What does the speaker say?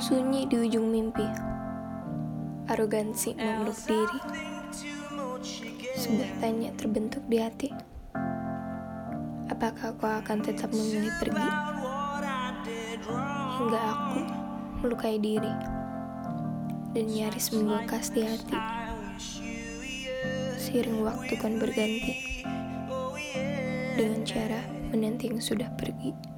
Sunyi di ujung mimpi. Arogansi memeluk diri. Sebuah tanya terbentuk di hati. Apakah kau akan tetap memilih pergi hingga aku melukai diri dan nyaris membekas di hati. Seiring waktu kan berganti. Dengan cara menanti yang sudah pergi.